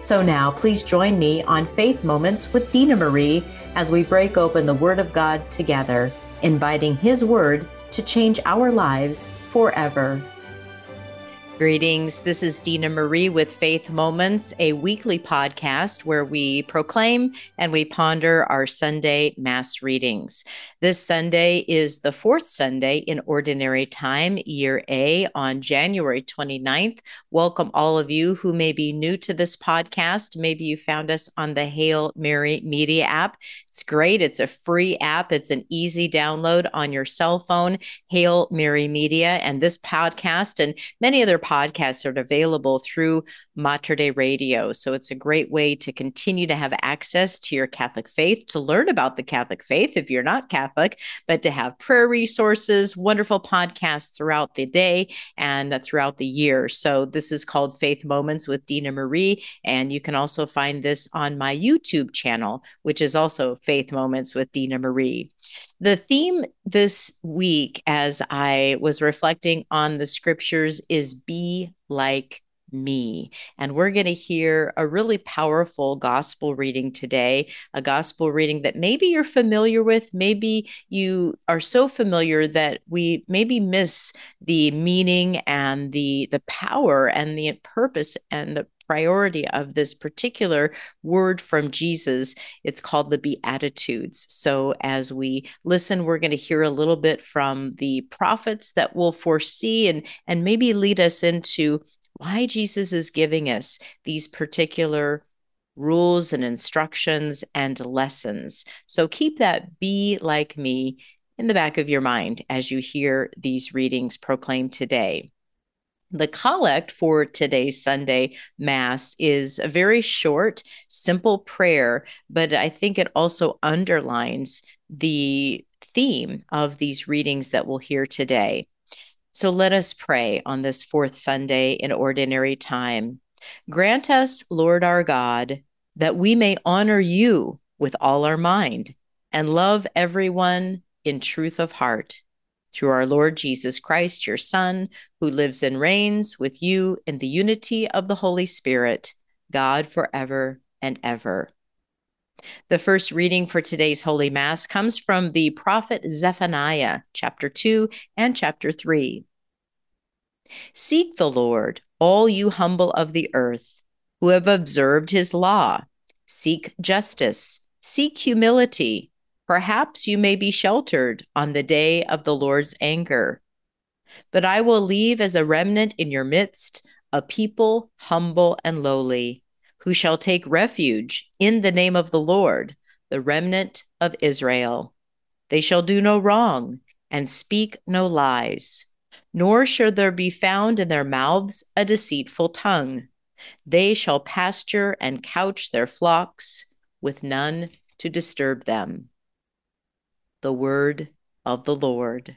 So now, please join me on Faith Moments with Dina Marie as we break open the Word of God together, inviting His Word to change our lives forever. Greetings. This is Dina Marie with Faith Moments, a weekly podcast where we proclaim and we ponder our Sunday Mass readings. This Sunday is the fourth Sunday in Ordinary Time, Year A, on January 29th. Welcome, all of you who may be new to this podcast. Maybe you found us on the Hail Mary Media app. It's great. It's a free app, it's an easy download on your cell phone, Hail Mary Media. And this podcast and many other podcasts are available through Mater Dei Radio. So it's a great way to continue to have access to your Catholic faith, to learn about the Catholic faith if you're not Catholic, but to have prayer resources, wonderful podcasts throughout the day and throughout the year. So this is called Faith Moments with Dina Marie. And you can also find this on my YouTube channel, which is also Faith Moments with Dina Marie. The theme this week, as I was reflecting on the scriptures, is be like me. And we're going to hear a really powerful gospel reading today, a gospel reading that maybe you're familiar with, maybe you are so familiar that we maybe miss the meaning and the the power and the purpose and the priority of this particular word from Jesus. It's called the Beatitudes. So, as we listen, we're going to hear a little bit from the prophets that will foresee and, and maybe lead us into why Jesus is giving us these particular rules and instructions and lessons. So, keep that be like me in the back of your mind as you hear these readings proclaimed today. The collect for today's Sunday Mass is a very short, simple prayer, but I think it also underlines the theme of these readings that we'll hear today. So let us pray on this fourth Sunday in ordinary time. Grant us, Lord our God, that we may honor you with all our mind and love everyone in truth of heart through our Lord Jesus Christ, your Son, who lives and reigns with you in the unity of the Holy Spirit, God forever and ever. The first reading for today's Holy Mass comes from the prophet Zephaniah, chapter 2 and chapter 3. Seek the Lord, all you humble of the earth, who have observed his law. Seek justice, seek humility Perhaps you may be sheltered on the day of the Lord's anger. But I will leave as a remnant in your midst a people humble and lowly, who shall take refuge in the name of the Lord, the remnant of Israel. They shall do no wrong and speak no lies, nor shall there be found in their mouths a deceitful tongue. They shall pasture and couch their flocks with none to disturb them the word of the Lord.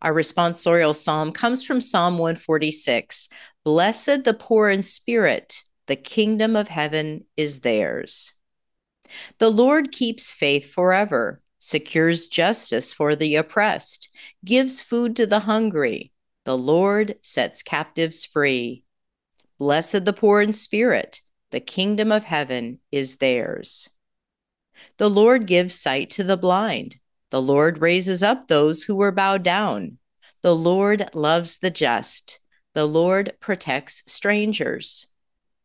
Our responsorial psalm comes from Psalm 146 Blessed the poor in spirit, the kingdom of heaven is theirs. The Lord keeps faith forever, secures justice for the oppressed, gives food to the hungry. The Lord sets captives free. Blessed the poor in spirit, the kingdom of heaven is theirs. The Lord gives sight to the blind. The Lord raises up those who were bowed down. The Lord loves the just. The Lord protects strangers.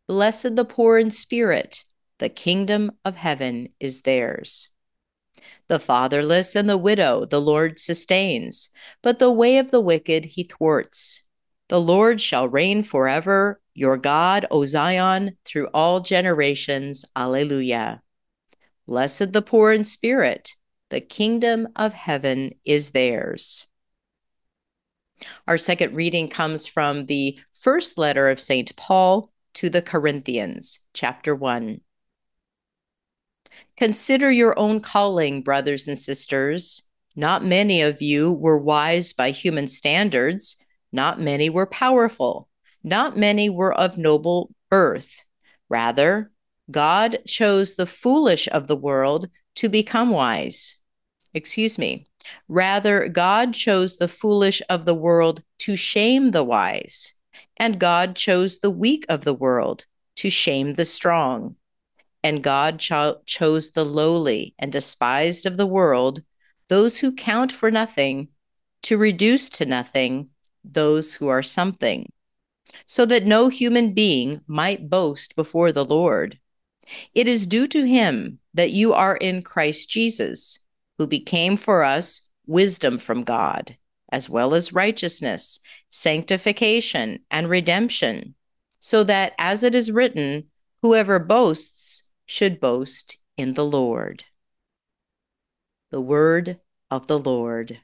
Blessed the poor in spirit. The kingdom of heaven is theirs. The fatherless and the widow the Lord sustains, but the way of the wicked he thwarts. The Lord shall reign forever, your God, O Zion, through all generations. Alleluia. Blessed the poor in spirit, the kingdom of heaven is theirs. Our second reading comes from the first letter of St. Paul to the Corinthians, chapter 1. Consider your own calling, brothers and sisters. Not many of you were wise by human standards, not many were powerful, not many were of noble birth. Rather, God chose the foolish of the world to become wise. Excuse me. Rather, God chose the foolish of the world to shame the wise, and God chose the weak of the world to shame the strong. And God cho- chose the lowly and despised of the world, those who count for nothing, to reduce to nothing those who are something, so that no human being might boast before the Lord. It is due to him that you are in Christ Jesus, who became for us wisdom from God, as well as righteousness, sanctification, and redemption, so that, as it is written, whoever boasts should boast in the Lord. The word of the Lord.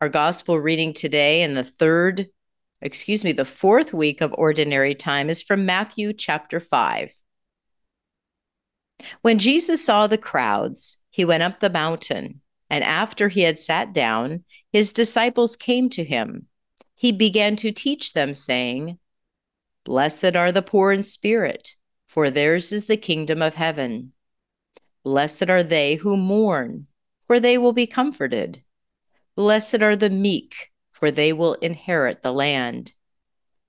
Our gospel reading today in the third, excuse me, the fourth week of ordinary time is from Matthew chapter 5. When Jesus saw the crowds, he went up the mountain, and after he had sat down, his disciples came to him. He began to teach them, saying, Blessed are the poor in spirit for theirs is the kingdom of heaven. Blessed are they who mourn, for they will be comforted. Blessed are the meek, for they will inherit the land.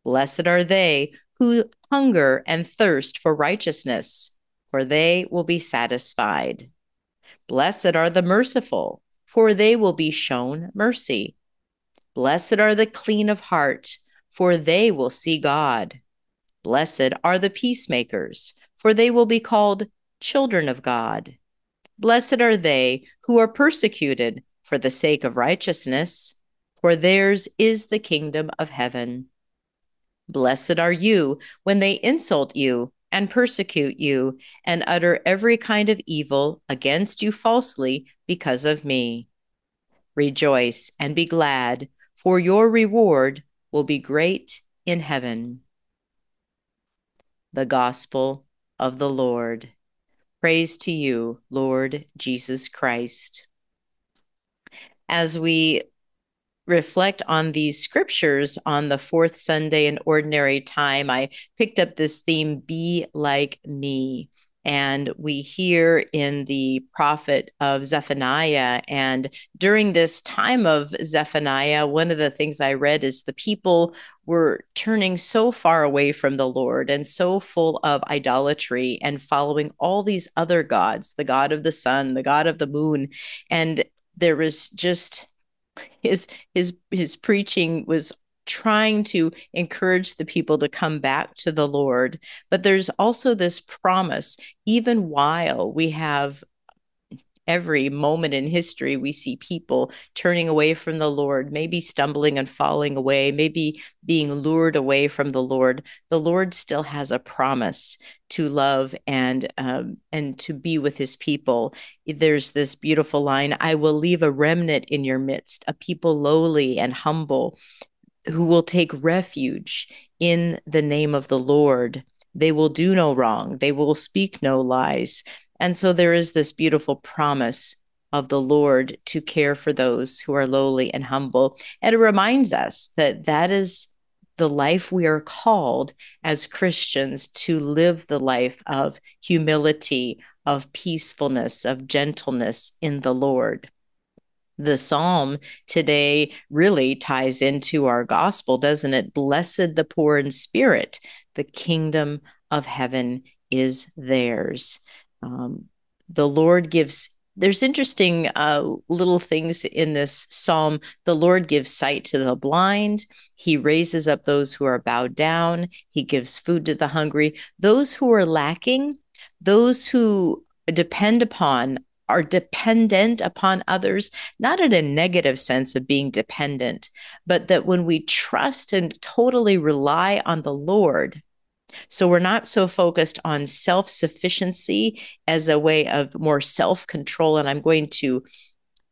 Blessed are they who hunger and thirst for righteousness, for they will be satisfied. Blessed are the merciful, for they will be shown mercy. Blessed are the clean of heart, for they will see God. Blessed are the peacemakers, for they will be called children of God. Blessed are they who are persecuted for the sake of righteousness, for theirs is the kingdom of heaven. Blessed are you when they insult you and persecute you and utter every kind of evil against you falsely because of me. Rejoice and be glad, for your reward will be great in heaven the gospel of the Lord. Praise to you, Lord Jesus Christ. As we reflect on these scriptures on the fourth Sunday in ordinary time, I picked up this theme be like me. And we hear in the prophet of Zephaniah. And during this time of Zephaniah, one of the things I read is the people were turning so far away from the Lord and so full of idolatry and following all these other gods the God of the sun, the God of the moon. And there was just his his his preaching was trying to encourage the people to come back to the Lord. But there's also this promise, even while we have every moment in history we see people turning away from the lord maybe stumbling and falling away maybe being lured away from the lord the lord still has a promise to love and um, and to be with his people there's this beautiful line i will leave a remnant in your midst a people lowly and humble who will take refuge in the name of the Lord. They will do no wrong, they will speak no lies. And so there is this beautiful promise of the Lord to care for those who are lowly and humble. And it reminds us that that is the life we are called as Christians to live the life of humility, of peacefulness, of gentleness in the Lord the psalm today really ties into our gospel, doesn't it? Blessed the poor in spirit, the kingdom of heaven is theirs. Um, the Lord gives. There's interesting uh, little things in this psalm. The Lord gives sight to the blind. He raises up those who are bowed down. He gives food to the hungry. Those who are lacking, those who depend upon are dependent upon others, not in a negative sense of being dependent, but that when we trust and totally rely on the Lord, so we're not so focused on self sufficiency as a way of more self control, and I'm going to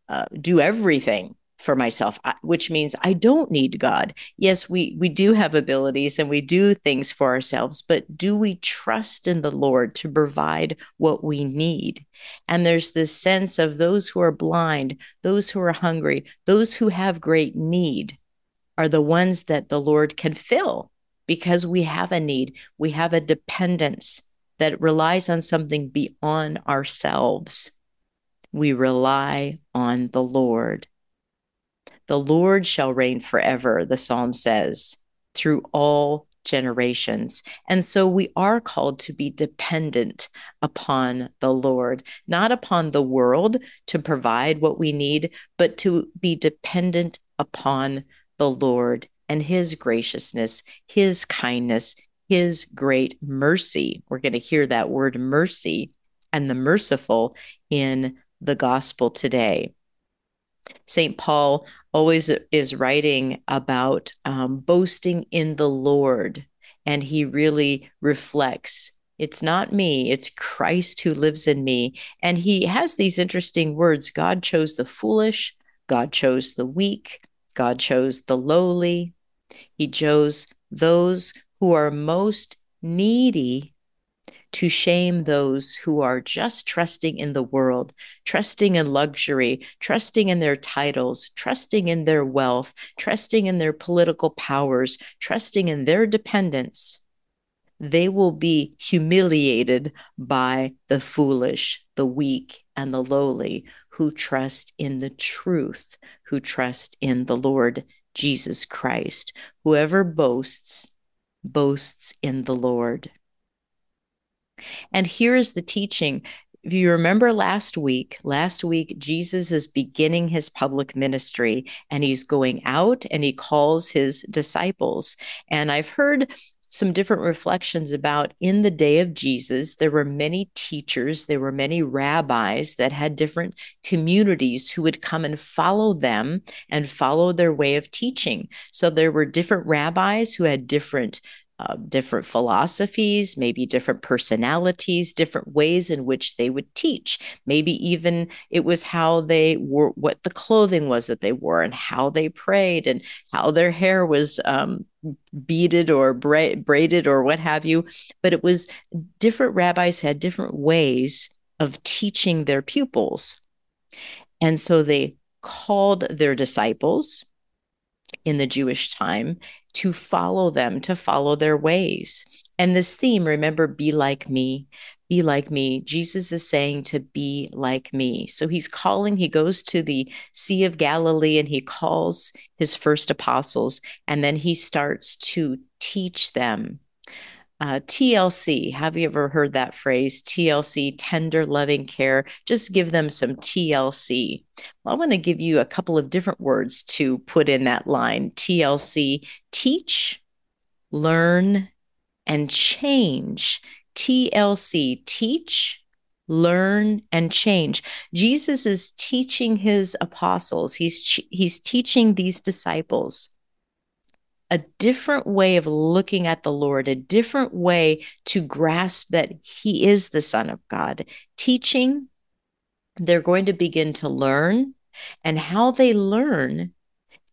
uh, do everything for myself which means i don't need god. Yes we we do have abilities and we do things for ourselves but do we trust in the lord to provide what we need? And there's this sense of those who are blind those who are hungry those who have great need are the ones that the lord can fill because we have a need we have a dependence that relies on something beyond ourselves. We rely on the lord. The Lord shall reign forever, the psalm says, through all generations. And so we are called to be dependent upon the Lord, not upon the world to provide what we need, but to be dependent upon the Lord and his graciousness, his kindness, his great mercy. We're going to hear that word mercy and the merciful in the gospel today. St. Paul always is writing about um, boasting in the Lord, and he really reflects it's not me, it's Christ who lives in me. And he has these interesting words God chose the foolish, God chose the weak, God chose the lowly. He chose those who are most needy to shame those who are just trusting in the world, trusting in luxury, trusting in their titles, trusting in their wealth, trusting in their political powers, trusting in their dependence. They will be humiliated by the foolish, the weak, and the lowly who trust in the truth, who trust in the Lord Jesus Christ. Whoever boasts, boasts in the Lord. And here is the teaching. If you remember last week, last week, Jesus is beginning his public ministry and he's going out and he calls his disciples. And I've heard some different reflections about in the day of Jesus, there were many teachers, there were many rabbis that had different communities who would come and follow them and follow their way of teaching. So there were different rabbis who had different uh, different philosophies, maybe different personalities, different ways in which they would teach. Maybe even it was how they wore, what the clothing was that they wore, and how they prayed, and how their hair was um, beaded or bra- braided or what have you. But it was different rabbis had different ways of teaching their pupils. And so they called their disciples in the Jewish time to follow them, to follow their ways. And this theme, remember, be like me, be like me. Jesus is saying to be like me. So he's calling, he goes to the Sea of Galilee and he calls his first apostles, and then he starts to teach them uh, TLC, have you ever heard that phrase? TLC, tender loving care. Just give them some TLC. Well, I want to give you a couple of different words to put in that line TLC, teach, learn, and change. TLC, teach, learn and change jesus is teaching his apostles he's he's teaching these disciples a different way of looking at the Lord, a different way to grasp that He is the Son of God. Teaching, they're going to begin to learn, and how they learn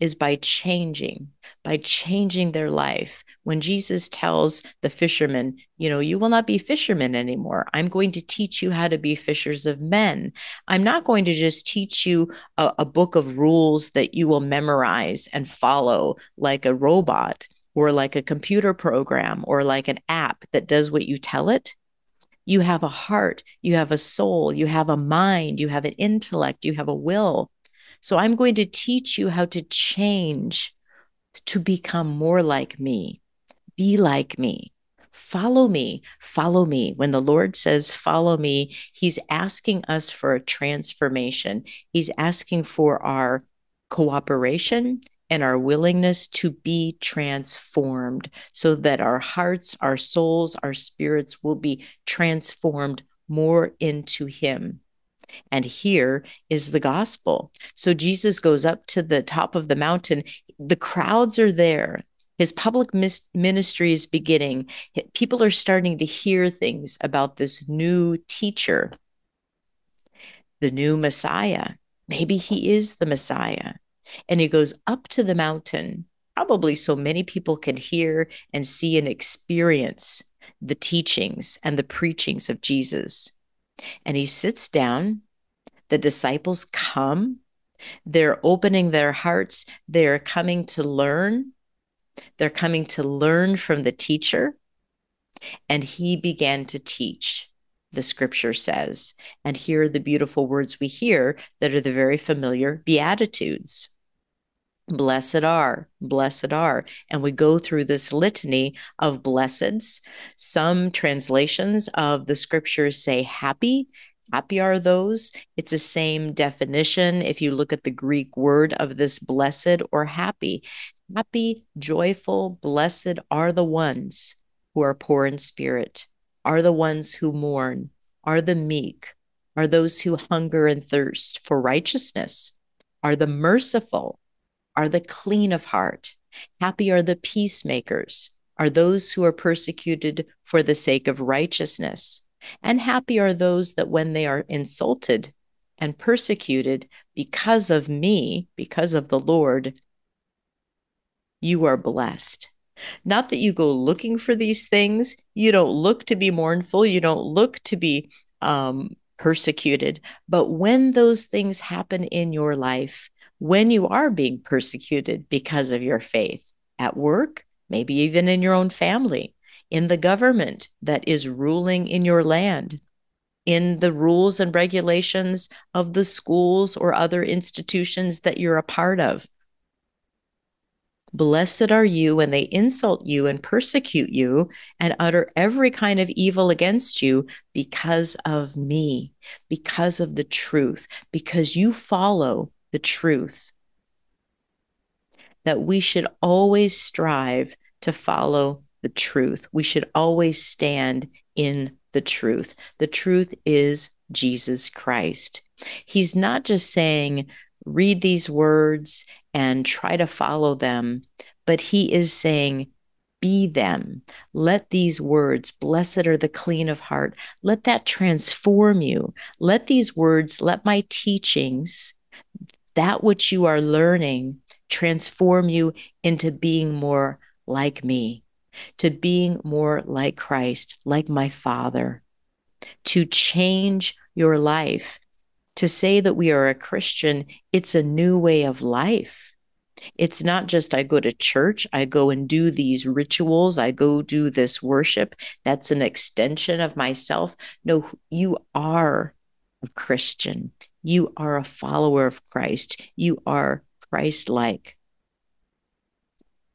is by changing, by changing their life. When Jesus tells the fishermen, you know, you will not be fishermen anymore. I'm going to teach you how to be fishers of men. I'm not going to just teach you a, a book of rules that you will memorize and follow like a robot or like a computer program or like an app that does what you tell it. You have a heart, you have a soul, you have a mind, you have an intellect, you have a will so I'm going to teach you how to change to become more like me. Be like me. Follow me. Follow me. When the Lord says, Follow me, He's asking us for a transformation. He's asking for our cooperation and our willingness to be transformed so that our hearts, our souls, our spirits will be transformed more into Him. And here is the gospel. So Jesus goes up to the top of the mountain. The crowds are there. His public ministry is beginning. People are starting to hear things about this new teacher, the new Messiah. Maybe he is the Messiah. And he goes up to the mountain, probably so many people can hear and see and experience the teachings and the preachings of Jesus. And he sits down. The disciples come. They're opening their hearts. They're coming to learn. They're coming to learn from the teacher. And he began to teach, the scripture says. And here are the beautiful words we hear that are the very familiar Beatitudes. Blessed are, blessed are. And we go through this litany of blesseds. Some translations of the scriptures say happy. Happy are those. It's the same definition if you look at the Greek word of this blessed or happy. Happy, joyful, blessed are the ones who are poor in spirit, are the ones who mourn, are the meek, are those who hunger and thirst for righteousness, are the merciful are the clean of heart. Happy are the peacemakers, are those who are persecuted for the sake of righteousness. And happy are those that when they are insulted and persecuted because of me, because of the Lord, you are blessed. Not that you go looking for these things. You don't look to be mournful. You don't look to be um, persecuted. But when those things happen in your life, when you are being persecuted because of your faith at work, maybe even in your own family, in the government that is ruling in your land, in the rules and regulations of the schools or other institutions that you're a part of. Blessed are you when they insult you and persecute you and utter every kind of evil against you because of me, because of the truth, because you follow the truth. That we should always strive to follow the truth. We should always stand in the truth. The truth is Jesus Christ. He's not just saying, read these words and try to follow them, but he is saying, be them. Let these words, blessed are the clean of heart, let that transform you. Let these words, let my teachings that which you are learning transform you into being more like me, to being more like Christ, like my Father, to change your life. To say that we are a Christian, it's a new way of life. It's not just I go to church, I go and do these rituals, I go do this worship. That's an extension of myself. No, you are a Christian. You are a follower of Christ. You are Christ like.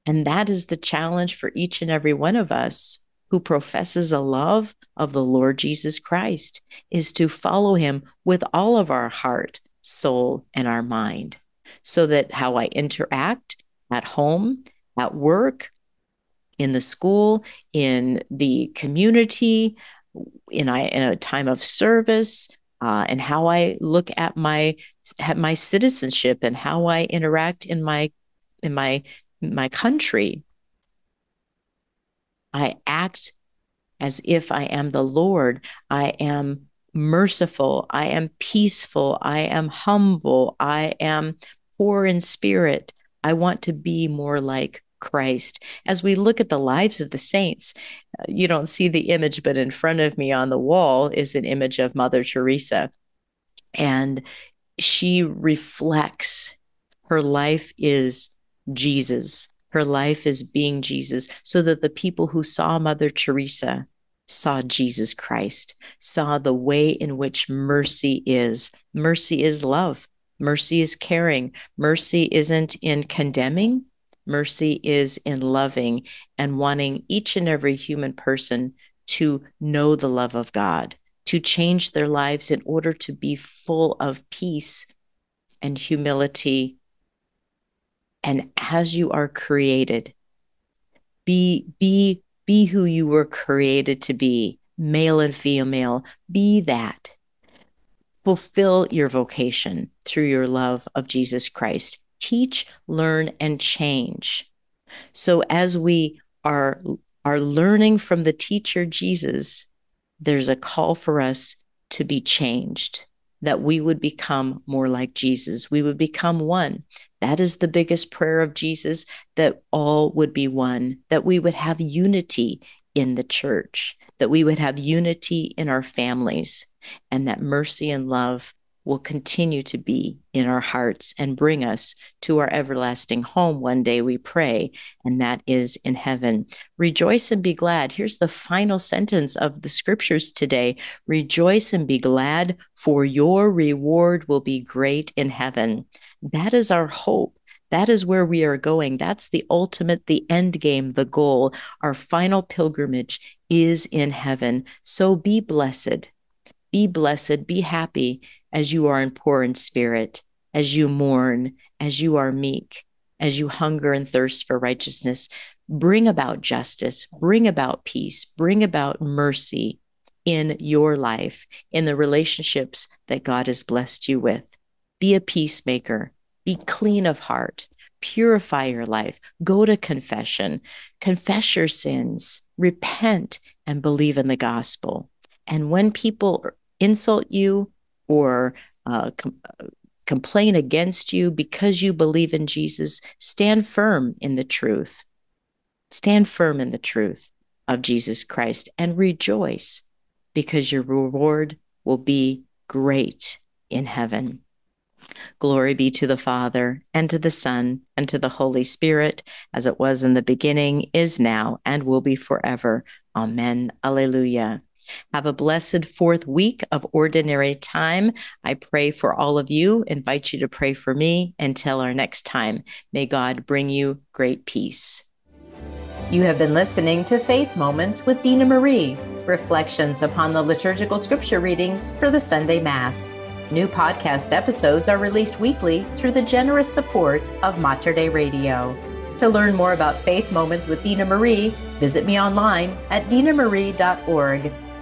And that is the challenge for each and every one of us who professes a love of the Lord Jesus Christ is to follow him with all of our heart, soul, and our mind, so that how I interact at home, at work, in the school, in the community, in, I, in a time of service, uh, and how I look at my at my citizenship and how I interact in my in my my country. I act as if I am the Lord. I am merciful. I am peaceful. I am humble. I am poor in spirit. I want to be more like Christ. As we look at the lives of the saints, uh, you don't see the image, but in front of me on the wall is an image of Mother Teresa. And she reflects her life is Jesus. Her life is being Jesus, so that the people who saw Mother Teresa saw Jesus Christ, saw the way in which mercy is. Mercy is love. Mercy is caring. Mercy isn't in condemning, Mercy is in loving and wanting each and every human person to know the love of God, to change their lives in order to be full of peace and humility. And as you are created, be be be who you were created to be, male and female. Be that. Fulfill your vocation through your love of Jesus Christ. Teach, learn, and change. So as we are, are learning from the teacher Jesus, there's a call for us to be changed, that we would become more like Jesus. We would become one. That is the biggest prayer of Jesus that all would be one, that we would have unity in the church, that we would have unity in our families, and that mercy and love will continue to be in our hearts and bring us to our everlasting home one day, we pray, and that is in heaven. Rejoice and be glad. Here's the final sentence of the scriptures today Rejoice and be glad, for your reward will be great in heaven. That is our hope. That is where we are going. That's the ultimate, the end game, the goal. Our final pilgrimage is in heaven. So be blessed. Be blessed, be happy as you are in poor in spirit, as you mourn, as you are meek, as you hunger and thirst for righteousness. Bring about justice, bring about peace, bring about mercy in your life, in the relationships that God has blessed you with. Be a peacemaker, be clean of heart, purify your life, go to confession, confess your sins, repent, and believe in the gospel. And when people insult you or uh, com- complain against you because you believe in Jesus, stand firm in the truth. Stand firm in the truth of Jesus Christ and rejoice because your reward will be great in heaven. Glory be to the Father, and to the Son, and to the Holy Spirit, as it was in the beginning, is now, and will be forever. Amen. Alleluia. Have a blessed fourth week of ordinary time. I pray for all of you, invite you to pray for me until our next time. May God bring you great peace. You have been listening to Faith Moments with Dina Marie, reflections upon the liturgical scripture readings for the Sunday Mass. New podcast episodes are released weekly through the generous support of Mater Dei Radio. To learn more about Faith Moments with Dina Marie, visit me online at dinamarie.org.